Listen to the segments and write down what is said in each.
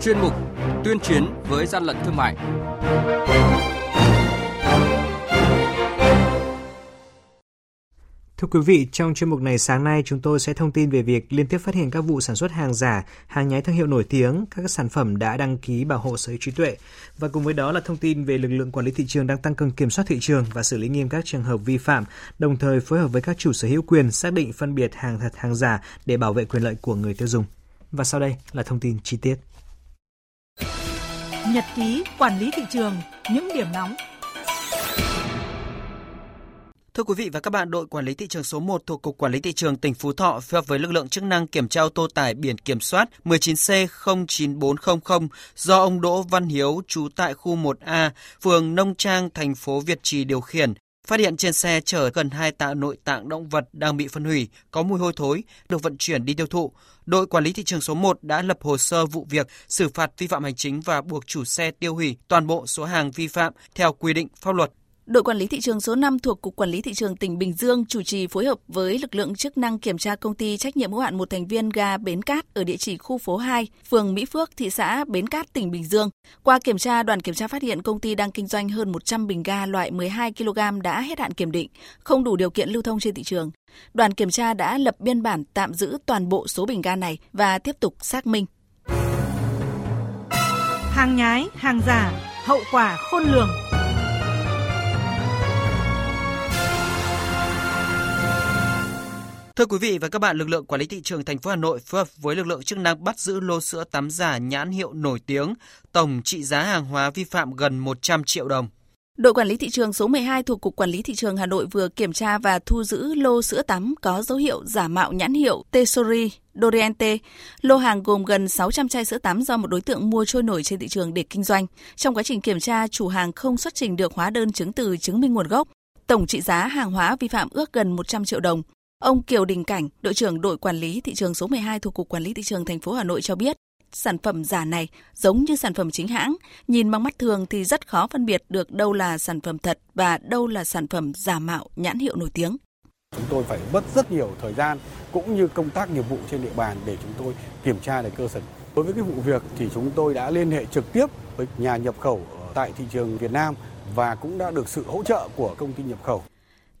chuyên mục Tuyên chiến với gian lận thương mại. Thưa quý vị, trong chuyên mục này sáng nay chúng tôi sẽ thông tin về việc liên tiếp phát hiện các vụ sản xuất hàng giả, hàng nhái thương hiệu nổi tiếng, các sản phẩm đã đăng ký bảo hộ sở hữu trí tuệ và cùng với đó là thông tin về lực lượng quản lý thị trường đang tăng cường kiểm soát thị trường và xử lý nghiêm các trường hợp vi phạm, đồng thời phối hợp với các chủ sở hữu quyền xác định phân biệt hàng thật hàng giả để bảo vệ quyền lợi của người tiêu dùng. Và sau đây là thông tin chi tiết. Nhật ký quản lý thị trường, những điểm nóng Thưa quý vị và các bạn, đội quản lý thị trường số 1 thuộc Cục Quản lý thị trường tỉnh Phú Thọ phối hợp với lực lượng chức năng kiểm tra ô tô tải biển kiểm soát 19C09400 do ông Đỗ Văn Hiếu trú tại khu 1A, phường Nông Trang, thành phố Việt Trì điều khiển. Phát hiện trên xe chở gần hai tạ nội tạng động vật đang bị phân hủy, có mùi hôi thối, được vận chuyển đi tiêu thụ. Đội quản lý thị trường số 1 đã lập hồ sơ vụ việc, xử phạt vi phạm hành chính và buộc chủ xe tiêu hủy toàn bộ số hàng vi phạm theo quy định pháp luật. Đội quản lý thị trường số 5 thuộc Cục Quản lý Thị trường tỉnh Bình Dương chủ trì phối hợp với lực lượng chức năng kiểm tra công ty trách nhiệm hữu hạn một thành viên ga Bến Cát ở địa chỉ khu phố 2, phường Mỹ Phước, thị xã Bến Cát, tỉnh Bình Dương. Qua kiểm tra, đoàn kiểm tra phát hiện công ty đang kinh doanh hơn 100 bình ga loại 12 kg đã hết hạn kiểm định, không đủ điều kiện lưu thông trên thị trường. Đoàn kiểm tra đã lập biên bản tạm giữ toàn bộ số bình ga này và tiếp tục xác minh. Hàng nhái, hàng giả, hậu quả khôn lường. Thưa quý vị và các bạn, lực lượng quản lý thị trường thành phố Hà Nội phối hợp với lực lượng chức năng bắt giữ lô sữa tắm giả nhãn hiệu nổi tiếng, tổng trị giá hàng hóa vi phạm gần 100 triệu đồng. Đội quản lý thị trường số 12 thuộc Cục Quản lý Thị trường Hà Nội vừa kiểm tra và thu giữ lô sữa tắm có dấu hiệu giả mạo nhãn hiệu Tesori Doriente. Lô hàng gồm gần 600 chai sữa tắm do một đối tượng mua trôi nổi trên thị trường để kinh doanh. Trong quá trình kiểm tra, chủ hàng không xuất trình được hóa đơn chứng từ chứng minh nguồn gốc. Tổng trị giá hàng hóa vi phạm ước gần 100 triệu đồng. Ông Kiều Đình Cảnh, đội trưởng đội quản lý thị trường số 12 thuộc Cục Quản lý thị trường thành phố Hà Nội cho biết, sản phẩm giả này giống như sản phẩm chính hãng, nhìn bằng mắt thường thì rất khó phân biệt được đâu là sản phẩm thật và đâu là sản phẩm giả mạo nhãn hiệu nổi tiếng. Chúng tôi phải mất rất nhiều thời gian cũng như công tác nghiệp vụ trên địa bàn để chúng tôi kiểm tra được cơ sở. Đối với cái vụ việc thì chúng tôi đã liên hệ trực tiếp với nhà nhập khẩu tại thị trường Việt Nam và cũng đã được sự hỗ trợ của công ty nhập khẩu.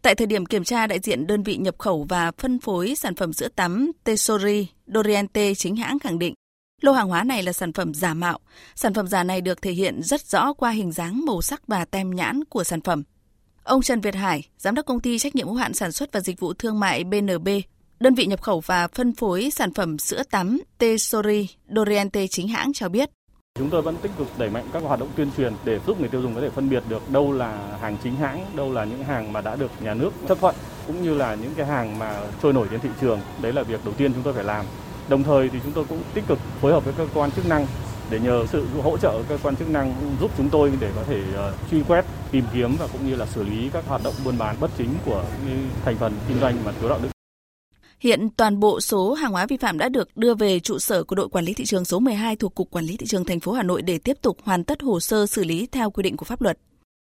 Tại thời điểm kiểm tra, đại diện đơn vị nhập khẩu và phân phối sản phẩm sữa tắm Tesori Doriente chính hãng khẳng định lô hàng hóa này là sản phẩm giả mạo. Sản phẩm giả này được thể hiện rất rõ qua hình dáng, màu sắc và tem nhãn của sản phẩm. Ông Trần Việt Hải, giám đốc công ty trách nhiệm hữu hạn sản xuất và dịch vụ thương mại BNB, đơn vị nhập khẩu và phân phối sản phẩm sữa tắm Tesori Doriente chính hãng cho biết. Chúng tôi vẫn tích cực đẩy mạnh các hoạt động tuyên truyền để giúp người tiêu dùng có thể phân biệt được đâu là hàng chính hãng, đâu là những hàng mà đã được nhà nước chấp thuận, cũng như là những cái hàng mà trôi nổi trên thị trường. Đấy là việc đầu tiên chúng tôi phải làm. Đồng thời thì chúng tôi cũng tích cực phối hợp với cơ quan chức năng để nhờ sự hỗ trợ cơ quan chức năng giúp chúng tôi để có thể ờ, truy quét, tìm kiếm và cũng như là xử lý các hoạt động buôn bán bất chính của thành phần kinh doanh mà thiếu đạo đức. Hiện toàn bộ số hàng hóa vi phạm đã được đưa về trụ sở của đội quản lý thị trường số 12 thuộc Cục Quản lý thị trường thành phố Hà Nội để tiếp tục hoàn tất hồ sơ xử lý theo quy định của pháp luật.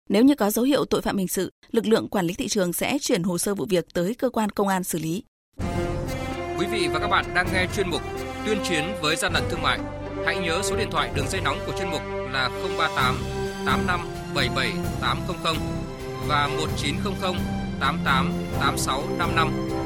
Nếu như có dấu hiệu tội phạm hình sự, lực lượng quản lý thị trường sẽ chuyển hồ sơ vụ việc tới cơ quan công an xử lý. Quý vị và các bạn đang nghe chuyên mục Tuyên chiến với gian lận thương mại. Hãy nhớ số điện thoại đường dây nóng của chuyên mục là 038 85 77 800 và 1900 88 86 55.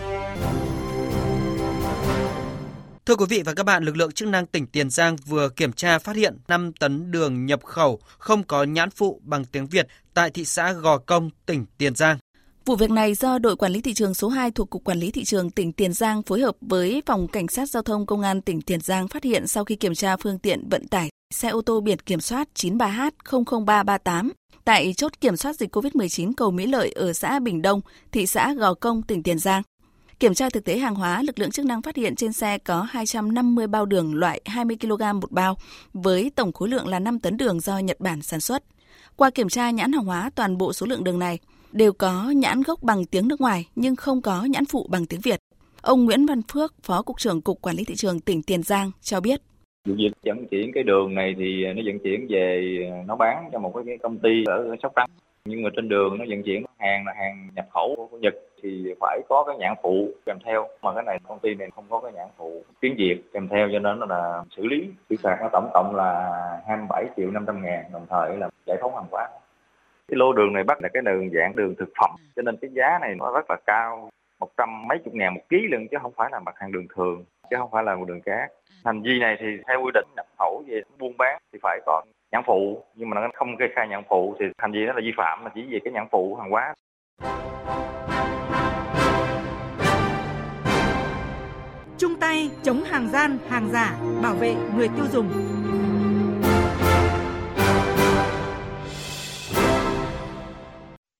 Thưa quý vị và các bạn, lực lượng chức năng tỉnh Tiền Giang vừa kiểm tra phát hiện 5 tấn đường nhập khẩu không có nhãn phụ bằng tiếng Việt tại thị xã Gò Công, tỉnh Tiền Giang. Vụ việc này do đội quản lý thị trường số 2 thuộc Cục Quản lý Thị trường tỉnh Tiền Giang phối hợp với Phòng Cảnh sát Giao thông Công an tỉnh Tiền Giang phát hiện sau khi kiểm tra phương tiện vận tải xe ô tô biển kiểm soát 93H00338 tại chốt kiểm soát dịch COVID-19 cầu Mỹ Lợi ở xã Bình Đông, thị xã Gò Công, tỉnh Tiền Giang. Kiểm tra thực tế hàng hóa, lực lượng chức năng phát hiện trên xe có 250 bao đường loại 20 kg một bao, với tổng khối lượng là 5 tấn đường do Nhật Bản sản xuất. Qua kiểm tra nhãn hàng hóa toàn bộ số lượng đường này, đều có nhãn gốc bằng tiếng nước ngoài nhưng không có nhãn phụ bằng tiếng Việt. Ông Nguyễn Văn Phước, Phó Cục trưởng Cục Quản lý Thị trường tỉnh Tiền Giang cho biết. Việc vận chuyển cái đường này thì nó vận chuyển về ờ, nó bán cho một cái công ty ở Sóc Trăng. Nhưng mà trên đường nó vận chuyển hàng là hàng nhập khẩu của Nhật thì phải có cái nhãn phụ kèm theo. Mà cái này công ty này không có cái nhãn phụ tiếng Việt kèm theo, cho nên là xử lý. Xử phạt nó tổng cộng là 27 triệu 500 ngàn, đồng thời là giải phóng hàng hóa cái lô đường này bắt là cái đường dạng đường thực phẩm, cho nên cái giá này nó rất là cao. Một trăm mấy chục ngàn một ký lần chứ không phải là mặt hàng đường thường, chứ không phải là một đường cát. Hành vi này thì theo quy định nhập khẩu về buôn bán thì phải có nhãn phụ nhưng mà nó không kê khai nhãn phụ thì hành vi đó là vi phạm mà chỉ về cái nhãn phụ hàng hóa chung tay chống hàng gian, hàng giả, bảo vệ người tiêu dùng.